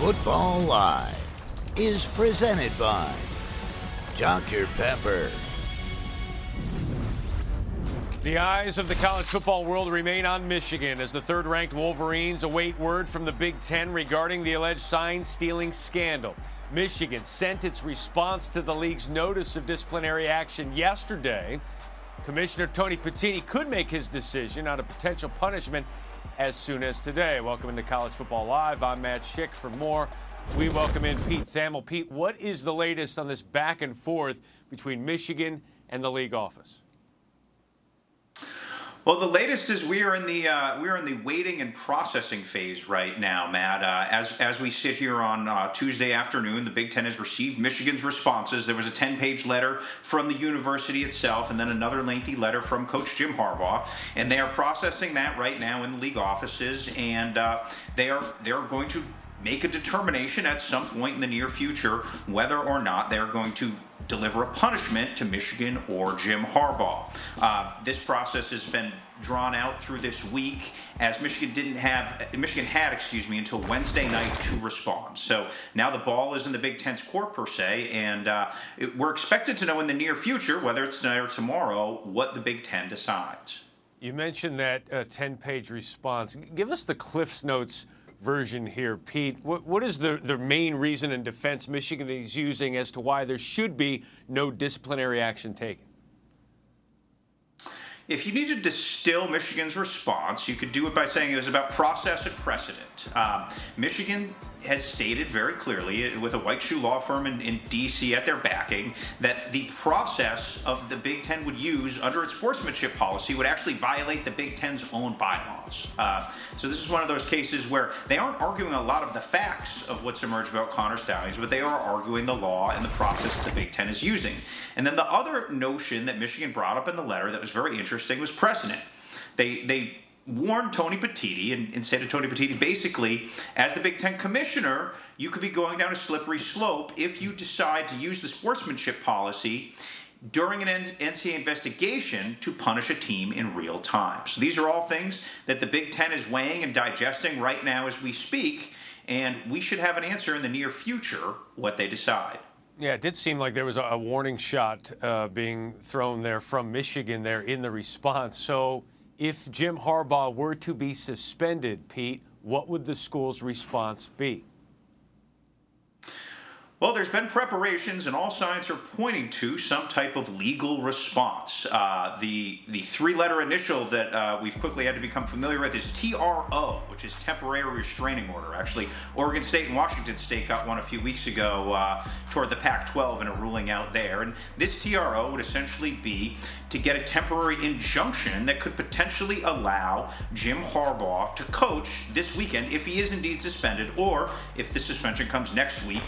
Football Live is presented by Dr. Pepper. The eyes of the college football world remain on Michigan as the third ranked Wolverines await word from the Big Ten regarding the alleged sign stealing scandal. Michigan sent its response to the league's notice of disciplinary action yesterday. Commissioner Tony Petitti could make his decision on a potential punishment as soon as today. Welcome into College Football Live. I'm Matt Schick. For more, we welcome in Pete Thamel. Pete, what is the latest on this back and forth between Michigan and the league office? Well, the latest is we are in the uh, we are in the waiting and processing phase right now, Matt. Uh, as as we sit here on uh, Tuesday afternoon, the Big Ten has received Michigan's responses. There was a ten page letter from the university itself, and then another lengthy letter from Coach Jim Harbaugh, and they are processing that right now in the league offices, and uh, they are they are going to make a determination at some point in the near future whether or not they're going to deliver a punishment to Michigan or Jim Harbaugh. Uh, this process has been drawn out through this week as Michigan didn't have Michigan had excuse me until Wednesday night to respond. So now the ball is in the Big Ten's court per se, and uh, it, we're expected to know in the near future whether it's tonight or tomorrow what the Big Ten decides. You mentioned that uh, 10 page response. Give us the Cliff's Notes version here, Pete. What, what is the, the main reason and defense Michigan is using as to why there should be no disciplinary action taken? If you need to distill Michigan's response, you could do it by saying it was about process and precedent. Um, Michigan has stated very clearly, with a white shoe law firm in, in, D.C. at their backing, that the process of the Big Ten would use under its sportsmanship policy would actually violate the Big Ten's own bylaws. Uh, so this is one of those cases where they aren't arguing a lot of the facts of what's emerged about Connor Stalions, but they are arguing the law and the process the Big Ten is using. And then the other notion that Michigan brought up in the letter that was very interesting was precedent. They they warned Tony Petitti and, and said to Tony Petitti, basically, as the Big Ten commissioner, you could be going down a slippery slope if you decide to use the sportsmanship policy during an NCAA investigation to punish a team in real time. So these are all things that the Big Ten is weighing and digesting right now as we speak, and we should have an answer in the near future what they decide. Yeah, it did seem like there was a, warning shot uh, being thrown there from Michigan there in the response. So if Jim Harbaugh were to be suspended, Pete, what would the school's response be? Well, there's been preparations, and all signs are pointing to some type of legal response. Uh, the the three letter initial that uh, we've quickly had to become familiar with is TRO, which is temporary restraining order. Actually, Oregon State and Washington State got one a few weeks ago uh, toward the Pac 12 and a ruling out there. And this TRO would essentially be to get a temporary injunction that could potentially allow Jim Harbaugh to coach this weekend if he is indeed suspended, or if the suspension comes next week,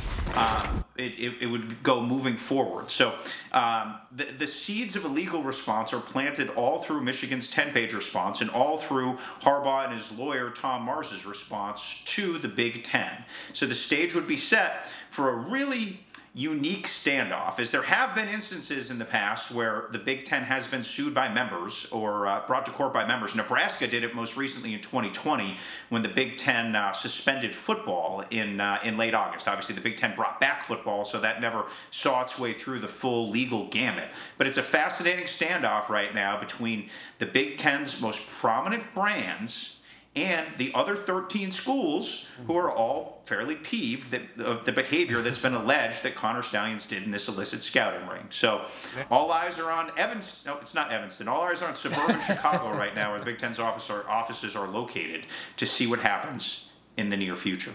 it, it, it, would go moving forward. So um, the, the seeds of a legal response are planted all through Michigan's 10 page response and all through Harbaugh and his lawyer Tom Mars's response to the Big Ten. So the stage would be set for a really unique standoff is there have been instances in the past where the Big Ten has been sued by members or uh, brought to court by members. Nebraska did it most recently in 2020 when the Big Ten uh, suspended football in uh, in late August. Obviously, the Big Ten brought back football, so that never saw its way through the full legal gamut. But it's a fascinating standoff right now between the Big Ten's most prominent brands and the other 13 schools who are all fairly peeved that of the behavior that's been alleged that Connor Stalions did in this illicit scouting ring. So all eyes are on Evans. No, it's not Evanston. All eyes are on suburban Chicago right now, where the Big Ten's office are, offices are located, to see what happens in the near future.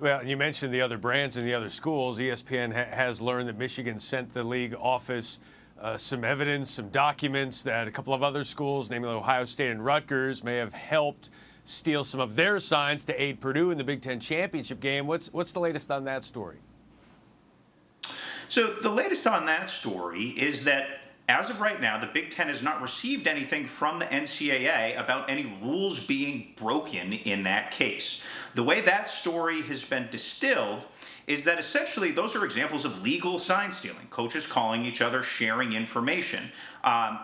Well, you mentioned the other brands and the other schools. ESPN ha- has learned that Michigan sent the league office uh, some evidence, some documents that a couple of other schools, namely Ohio State and Rutgers, may have helped steal some of their signs to aid Purdue in the Big Ten championship game. What's what's the latest on that story? So the latest on that story is that as of right now, the Big Ten has not received anything from the NCAA about any rules being broken in that case. The way that story has been distilled is that essentially those are examples of legal sign stealing, coaches calling each other, sharing information. Um,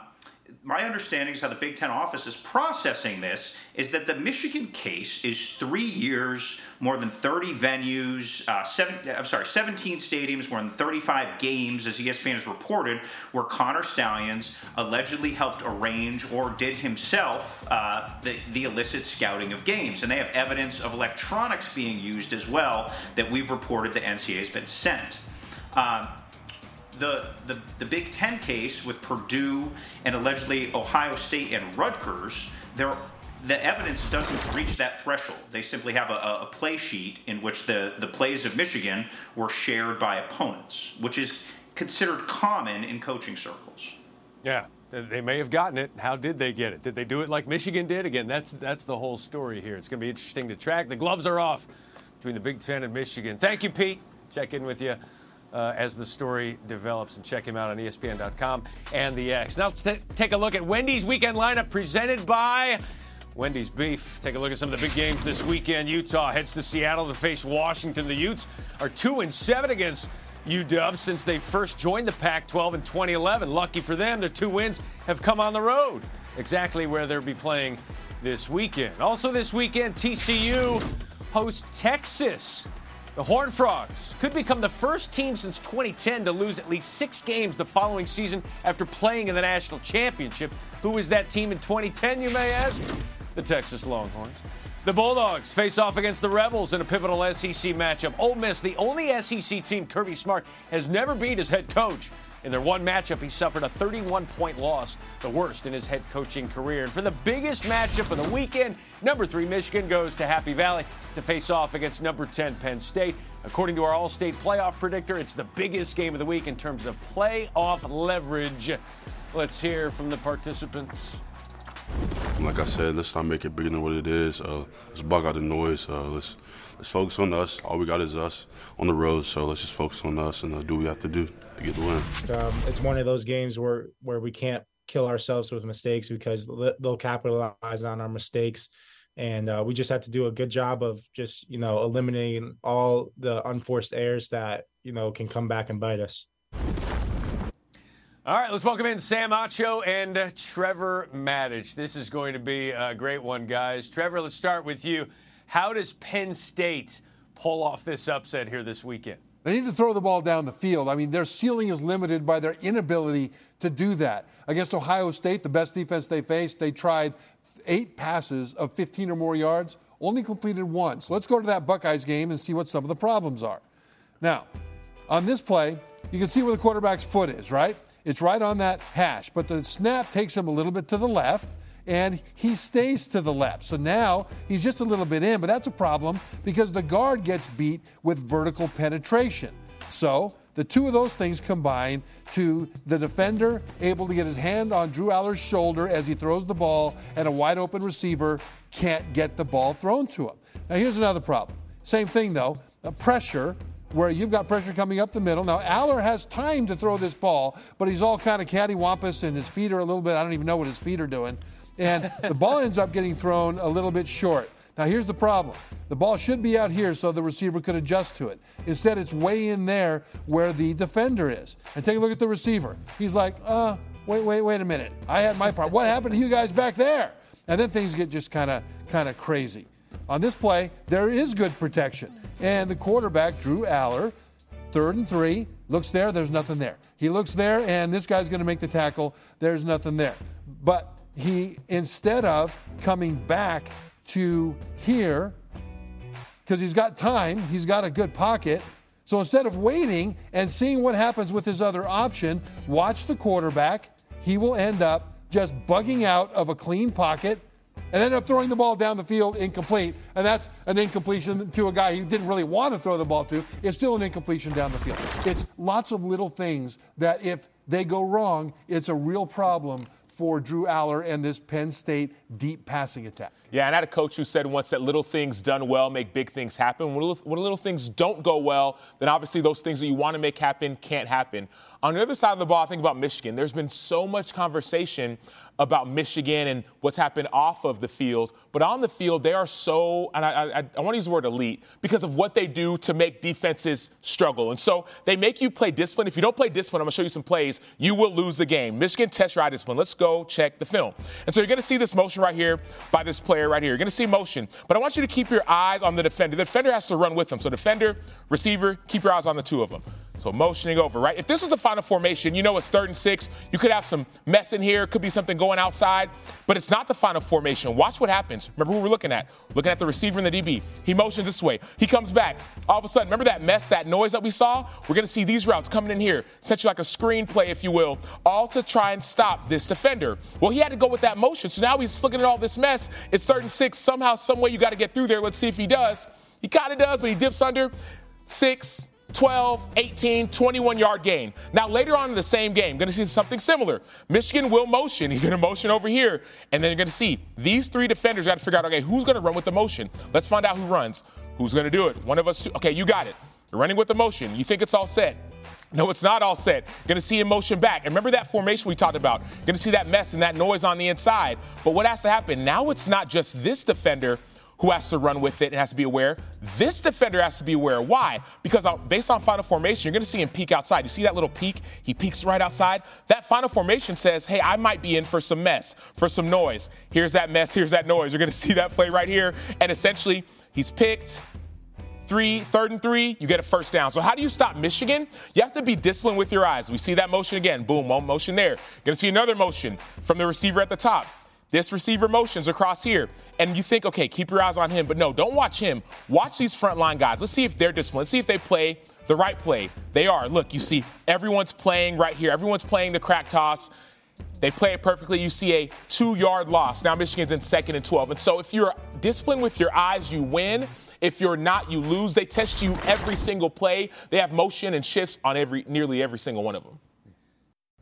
my understanding is how the Big Ten office is processing this is that the Michigan case is three years, more than 30 venues, uh, seven, I'm sorry, 17 stadiums, more than 35 games, as ESPN has reported, where Connor Stalions allegedly helped arrange or did himself uh, the, the illicit scouting of games. And they have evidence of electronics being used as well that we've reported the NCAA has been sent. Um, the, the, the Big Ten case with Purdue and allegedly Ohio State and Rutgers, there the evidence doesn't reach that threshold. They simply have a, a, play sheet in which the, the plays of Michigan were shared by opponents, which is considered common in coaching circles. Yeah, they may have gotten it. How did they get it? Did they do it like Michigan did? Again, that's that's the whole story here. It's going to be interesting to track. The gloves are off between the Big Ten and Michigan. Thank you, Pete. Check in with you uh, as the story develops. And check him out on ESPN.com and the X. Now let's t- take a look at Wendy's weekend lineup presented by. Wendy's Beef. Take a look at some of the big games this weekend. Utah heads to Seattle to face Washington. The Utes are 2 and 7 against UW since they first joined the Pac 12 in 2011. Lucky for them, their two wins have come on the road, exactly where they'll be playing this weekend. Also, this weekend, TCU hosts Texas. The Horned Frogs could become the first team since 2010 to lose at least six games the following season after playing in the national championship. Who was that team in 2010, you may ask? The Texas Longhorns. The Bulldogs face off against the Rebels in a pivotal SEC matchup. Ole Miss, the only SEC team Kirby Smart has never beat as head coach. In their one matchup, he suffered a 31 point loss, the worst in his head coaching career. And for the biggest matchup of the weekend, number three Michigan goes to Happy Valley to face off against number 10 Penn State. According to our Allstate playoff predictor, it's the biggest game of the week in terms of playoff leverage. Let's hear from the participants. Like I said, let's not make it bigger than what it is. Uh, let's bug out the noise. Uh, let's let's focus on us. All we got is us on the road, so let's just focus on us and uh, do what we have to do to get the win. Um, it's one of those games where where we can't kill ourselves with mistakes because they'll capitalize on our mistakes and uh, we just have to do a good job of just you know eliminating all the unforced errors that you know can come back and bite us. All right, let's welcome in Sam Acho and uh, Trevor Matich. This is going to be a great one, guys. Trevor, let's start with you. How does Penn State pull off this upset here this weekend? They need to throw the ball down the field. I mean, their ceiling is limited by their inability to do that. Against Ohio State, the best defense they faced, they tried eight passes of 15 or more yards, only completed one. Let's go to that Buckeyes game and see what some of the problems are. Now, on this play, you can see where the quarterback's foot is, right? It's right on that hash, but the snap takes him a little bit to the left and he stays to the left. So now he's just a little bit in, but that's a problem because the guard gets beat with vertical penetration. So the two of those things combine to the defender able to get his hand on Drew Allar's shoulder as he throws the ball, and a wide open receiver can't get the ball thrown to him. Now, here's another problem. Same thing, though pressure where you've got pressure coming up the middle. Now, Allar has time to throw this ball, but he's all kind of cattywampus and his feet are a little bit, I don't even know what his feet are doing and the ball ends up getting thrown a little bit short. Now, here's the problem the ball should be out here so the receiver could adjust to it. Instead, it's way in there where the defender is. And take a look at the receiver. He's like, uh, wait, wait, wait a minute. I had my part. What happened to you guys back there? And then things get just kind of kind of crazy. On this play, there is good protection. And the quarterback, Drew Allar, third and three, looks there, there's nothing there. He looks there, and this guy's going to make the tackle, there's nothing there. But he, instead of coming back to here, because he's got time, he's got a good pocket. So instead of waiting and seeing what happens with his other option, watch the quarterback. He will end up just bugging out of a clean pocket and end up throwing the ball down the field incomplete. And that's an incompletion to a guy he didn't really want to throw the ball to. It's still an incompletion down the field. It's lots of little things that if they go wrong, it's a real problem for Drew Allar and this Penn State deep passing attack. Yeah, and I had a coach who said once that little things done well make big things happen. When little, when little things don't go well, then obviously those things that you want to make happen can't happen. On the other side of the ball, I think about Michigan. There's been so much conversation about Michigan and what's happened off of the field, but on the field, they are so, and I, I, I want to use the word elite because of what they do to make defenses struggle. And so they make you play discipline. If you don't play discipline, I'm going to show you some plays, you will lose the game. Michigan test eye discipline. Let's go check the film. And so you're going to see this motion right here by this player right here. You're going to see motion, but I want you to keep your eyes on the defender. The defender has to run with them. So defender, receiver, keep your eyes on the two of them. So motioning over, right? If this was the final formation, you know it's third and six. You could have some mess in here. Could be something going outside, but it's not the final formation. Watch what happens. Remember who we're looking at? Looking at the receiver and the DB. He motions this way. He comes back. All of a sudden, remember that mess, that noise that we saw? We're going to see these routes coming in here, essentially like a screenplay, if you will, all to try and stop this defender. Well, he had to go with that motion. So now he's looking at all this mess. It's third and six. Somehow, some way you got to get through there. Let's see if he does. He kind of does, but he dips under. Six, 12, 18, 21 yard gain. Now, later on in the same game, going to see something similar. Michigan will motion. You're going to motion over here, and then you're going to see these three defenders got to figure out, okay, who's going to run with the motion? Let's find out who runs. Who's going to do it? One of us. Okay, you got it. You're running with the motion. You think it's all set. No, it's not all set. To see him motion back. And remember that formation we talked about? To see that mess and that noise on the inside. But what has to happen? Now it's not just this defender who has to run with it and has to be aware. This defender has to be aware. Why? Because uh, based on final formation, you're going to see him peek outside. You see that little peek? He peeks right outside. That final formation says, hey, I might be in for some mess, for some noise. Here's that mess, here's that noise. You're going to see that play right here. And essentially, he's picked. Three, third and three, you get a first down. So, how do you stop Michigan? You have to be disciplined with your eyes. We see that motion again. Boom, one motion there. You're to see another motion from the receiver at the top. This receiver motions across here. And you think, okay, keep your eyes on him. But no, don't watch him. Watch these frontline guys. Let's see if they're disciplined. Let's see if they play the right play. They are. Look, you see everyone's playing right here. Everyone's playing the crack toss. They play it perfectly. You see a two yard loss. Now Michigan's in second and 12. And so if you're disciplined with your eyes, you win. If you're not, you lose. They test you every single play. They have motion and shifts on every nearly every single one of them.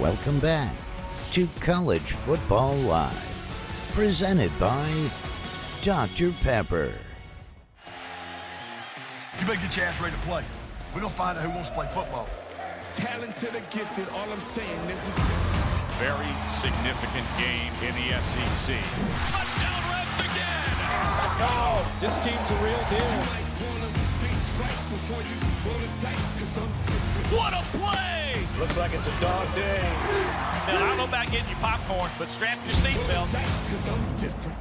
Welcome back to College Football Live, presented by Dr. Pepper. You better get your ass ready to play. We're gonna find out who wants to play football. Talented and gifted, all I'm saying is a difference. Very significant game in the SEC. Touchdown Reds again! Oh, this team's a real deal. What a play! Looks like it's a dog day. Now, I don't know about getting you popcorn, but strap your seatbelt. Because I'm different.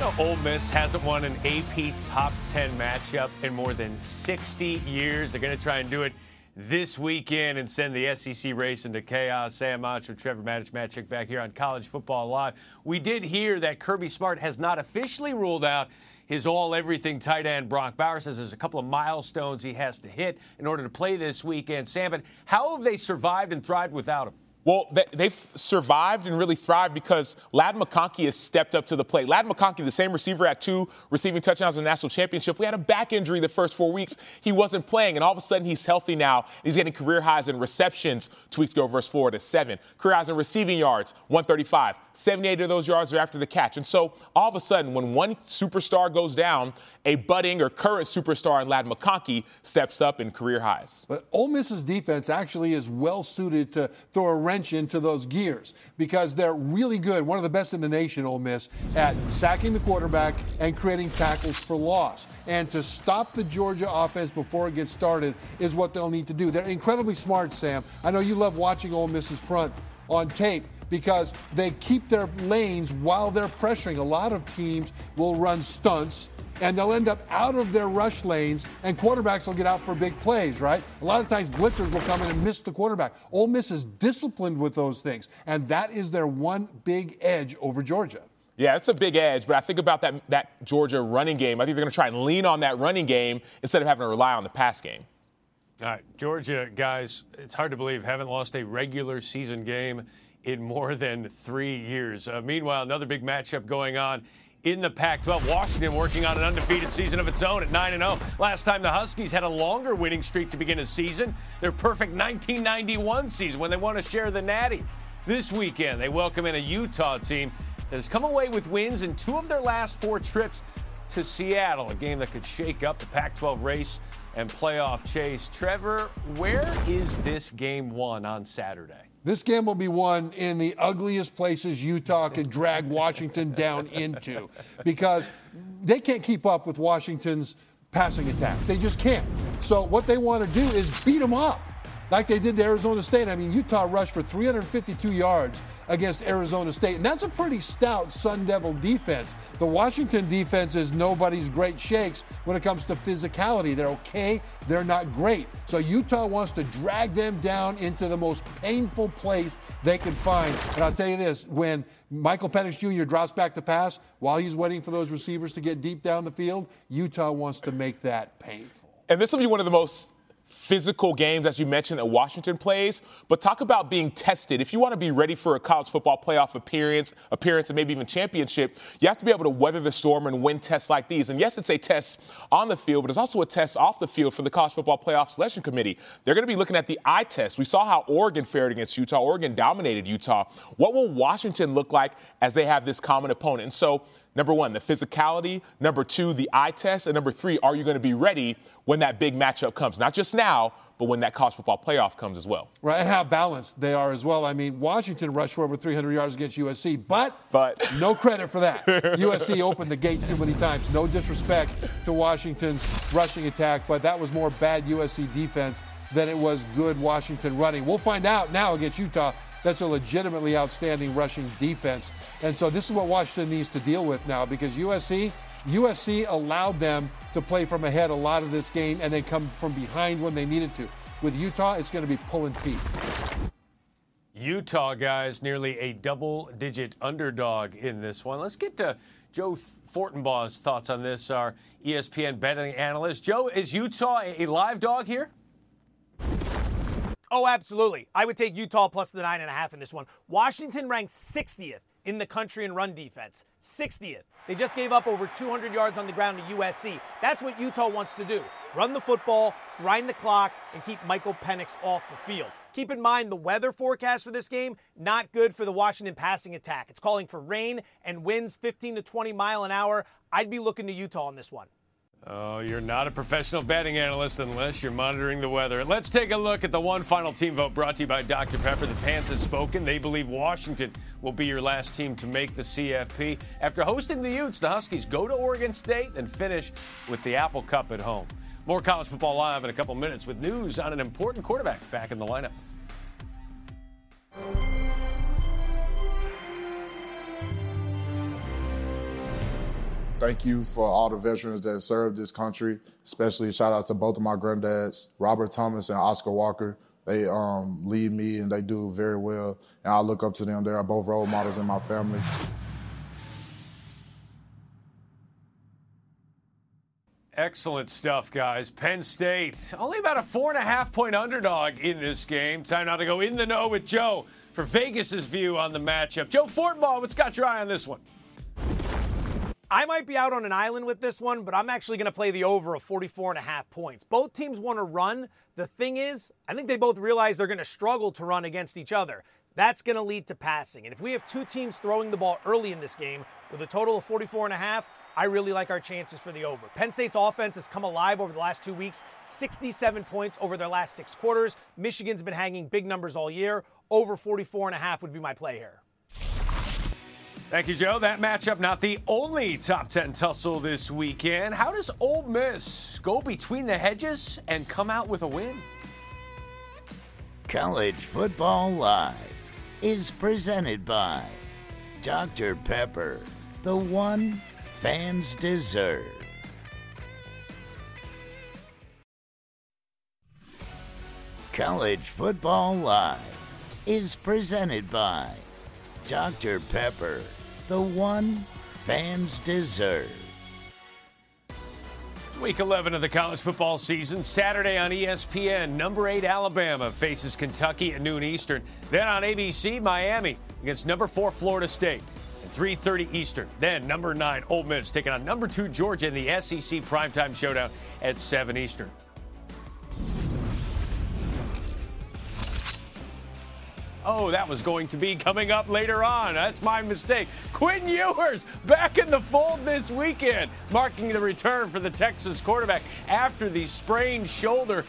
No, Ole Miss hasn't won an AP top 10 matchup in more than 60 years. They're going to try and do it this weekend and send the SEC race into chaos. Sam Acho, Trevor Matich, Matt Schick back here on College Football Live. We did hear that Kirby Smart has not officially ruled out his all everything tight end. Brock Bowers says there's a couple of milestones he has to hit in order to play this weekend. Sam, but how have they survived and thrived without him? Well, they've survived and really thrived because Ladd McConkey has stepped up to the plate. Ladd McConkey, the same receiver at two receiving touchdowns in the national championship, we had a back injury the first four weeks. He wasn't playing, and all of a sudden he's healthy now. He's getting career highs in receptions two weeks ago versus Florida, seven. Career highs in receiving yards, 135. 78 of those yards are after the catch. And so all of a sudden, when one superstar goes down, a budding or current superstar in Ladd McConkey steps up in career highs. But Ole Miss's defense actually is well suited to throw a wrench into those gears because they're really good, one of the best in the nation, Ole Miss, at sacking the quarterback and creating tackles for loss. And to stop the Georgia offense before it gets started is what they'll need to do. They're incredibly smart, Sam. I know you love watching Ole Miss's front on tape because they keep their lanes while they're pressuring. A lot of teams will run stunts and they'll end up out of their rush lanes, and quarterbacks will get out for big plays, right? A lot of times blitzers will come in and miss the quarterback. Ole Miss is disciplined with those things, and that is their one big edge over Georgia. Yeah, it's a big edge, but I think about that, that Georgia running game. I think they're going to try and lean on that running game instead of having to rely on the pass game. All right, Georgia, guys, it's hard to believe haven't lost a regular season game in more than three years. Uh, meanwhile, another big matchup going on in the Pac 12. Washington working on an undefeated season of its own at 9 0. Last time the Huskies had a longer winning streak to begin a season, their perfect 1991 season when they won to share the Natty. This weekend, they welcome in a Utah team that has come away with wins in two of their last four trips to Seattle, a game that could shake up the Pac 12 race and playoff chase. Trevor, where is this game won on Saturday? This game will be won in the ugliest places Utah can drag Washington down into because they can't keep up with Washington's passing attack. They just can't. So, what they want to do is beat them up like they did to Arizona State. I mean, Utah rushed for 352 yards against Arizona State, and that's a pretty stout Sun Devil defense. The Washington defense is nobody's great shakes when it comes to physicality. They're okay, they're not great. So Utah wants to drag them down into the most painful place they can find. And I'll tell you this when Michael Penix Jr. drops back to pass while he's waiting for those receivers to get deep down the field, Utah wants to make that painful. And this will be one of the most physical games, as you mentioned, that Washington plays. But talk about being tested. If you want to be ready for a college football playoff appearance, appearance, and maybe even championship, you have to be able to weather the storm and win tests like these. And yes, it's a test on the field, but it's also a test off the field for the college football playoff selection committee. They're going to be looking at the eye test. We saw how Oregon fared against Utah. Oregon dominated Utah. What will Washington look like as they have this common opponent? And so Number one, the physicality. Number two, the eye test. And number three, are you going to be ready when that big matchup comes? Not just now, but when that college football playoff comes as well. Right, and how balanced they are as well. I mean, Washington rushed for over 300 yards against USC, but, but. no credit for that. USC opened the gate too many times. No disrespect to Washington's rushing attack, but that was more bad USC defense than it was good Washington running. We'll find out now against Utah that's a legitimately outstanding rushing defense. And so this is what Washington needs to deal with now because USC USC allowed them to play from ahead a lot of this game and then come from behind when they needed to. With Utah, it's going to be pulling teeth. Utah guys, nearly a double digit underdog in this one. Let's get to Joe Fortenbaugh's thoughts on this, our ESPN betting analyst. Joe, is Utah a live dog here? Oh, absolutely. I would take Utah plus the nine and a half in this one. Washington ranks 60th in the country in run defense. 60th. They just gave up over 200 yards on the ground to USC. That's what Utah wants to do run the football, grind the clock, and keep Michael Penix off the field. Keep in mind the weather forecast for this game, not good for the Washington passing attack. It's calling for rain and winds 15 to 20 mile an hour. I'd be looking to Utah on this one. Oh, you're not a professional betting analyst unless you're monitoring the weather. Let's take a look at the one final team vote brought to you by Dr. Pepper. The fans have spoken. They believe Washington will be your last team to make the CFP. After hosting the Utes, the Huskies go to Oregon State and finish with the Apple Cup at home. More college football live in a couple minutes with news on an important quarterback back in the lineup. Thank you for all the veterans that served this country, especially shout out to both of my granddads, Robert Thomas and Oscar Walker. They um, lead me and they do very well, and I look up to them. They are both role models in my family. Excellent stuff, guys. Penn State, only about a four and a half point underdog in this game. Time now to go in the know with Joe for Vegas's view on the matchup. Joe Fortenbaugh, what's got your eye on this one? I might be out on an island with this one, but I'm actually going to play the over of 44 and a half points. Both teams want to run. The thing is, I think they both realize they're going to struggle to run against each other. That's going to lead to passing. And if we have two teams throwing the ball early in this game with a total of 44 and a half, I really like our chances for the over. Penn State's offense has come alive over the last two weeks, 67 points over their last six quarters. Michigan's been hanging big numbers all year. Over 44 and a half would be my play here. Thank you, Joe. That matchup not the only top 10 tussle this weekend. How does Ole Miss go between the hedges and come out with a win? College Football Live is presented by Dr. Pepper, the one fans deserve. College Football Live is presented by Dr. Pepper, the one fans deserve. Week 11 of the college football season. Saturday on ESPN, number 8 Alabama faces Kentucky at noon Eastern. Then on ABC, Miami against number 4 Florida State at 3:30 Eastern. Then number 9 Ole Miss taking on number 2 Georgia in the SEC primetime showdown at 7 Eastern. Oh, that was going to be coming up later on. That's my mistake. Quinn Ewers back in the fold this weekend, marking the return for the Texas quarterback after the sprained shoulder.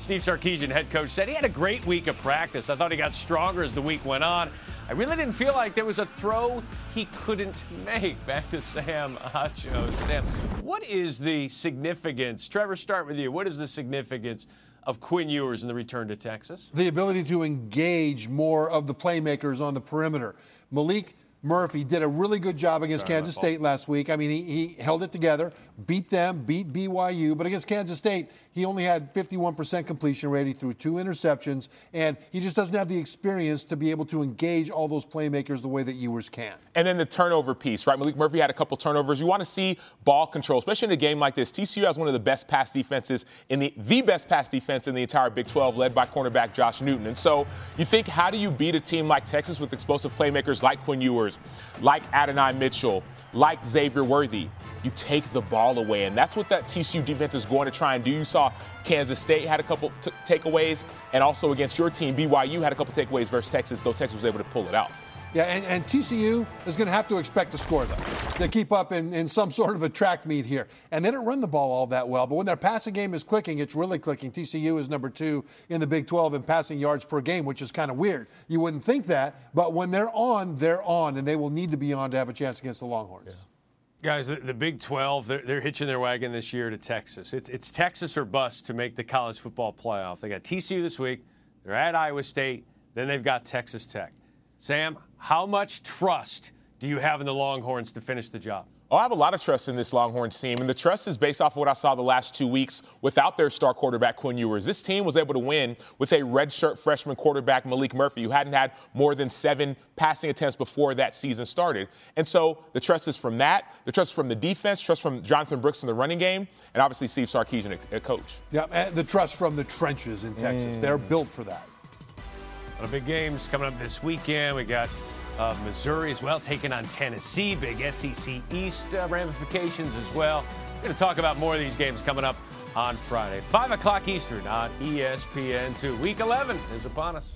Steve Sarkisian, head coach, said he had a great week of practice. I thought he got stronger as the week went on. I really didn't feel like there was a throw he couldn't make. Back to Sam Acho. Sam, what is the significance? Trevor, start with you. What is the significance of Quinn Ewers in the return to Texas? The ability to engage more of the playmakers on the perimeter. Maalik Murphy did a really good job against Kansas. State last week. I mean, he, he held it together, beat them, beat BYU, but against Kansas State, he only had 51% completion rate. He threw two interceptions, and he just doesn't have the experience to be able to engage all those playmakers the way that Ewers can. And then the turnover piece, right? Maalik Murphy had a couple turnovers. You want to see ball control, especially in a game like this. TCU has one of the best pass defenses in the the best pass defense in the entire Big 12, led by cornerback Josh Newton. And so you think, how do you beat a team like Texas with explosive playmakers like Quinn Ewers, like Adonai Mitchell, like Xavier Worthy? You take the ball away, and that's what that TCU defense is going to try and do. You saw Kansas State had a couple t- takeaways, and also against your team, BYU had a couple takeaways versus Texas, though Texas was able to pull it out. Yeah, and, and TCU is going to have to expect to score, though, to keep up in, in some sort of a track meet here. And they don't run the ball all that well, but when their passing game is clicking, it's really clicking. TCU is number two in the Big 12 in passing yards per game, which is kind of weird. You wouldn't think that, but when they're on, they're on, and they will need to be on to have a chance against the Longhorns. Guys, the, Big 12, they're, they're hitching their wagon this year to Texas. It's, it's Texas or bust to make the college football playoff. They got TCU this week, they're at Iowa State, then they've got Texas Tech. Sam, how much trust do you have in the Longhorns to finish the job? Oh, I have a lot of trust in this Longhorns team, and the trust is based off of what I saw the last two weeks without their star quarterback, Quinn Ewers. This team was able to win with a redshirt freshman quarterback, Maalik Murphy, who hadn't had more than seven passing attempts before that season started. And so the trust is from that, the trust from the defense, trust from Jonathan Brooks in the running game, and obviously Steve Sarkisian, a, a coach. Yeah, and the trust from the trenches in Texas. Mm. They're built for that. A lot of big games coming up this weekend. We got uh, Missouri as well taking on Tennessee. Big SEC East uh, ramifications as well. We're going to talk about more of these games coming up on Friday. 5 o'clock Eastern on E ESPN2. Week 11 is upon us.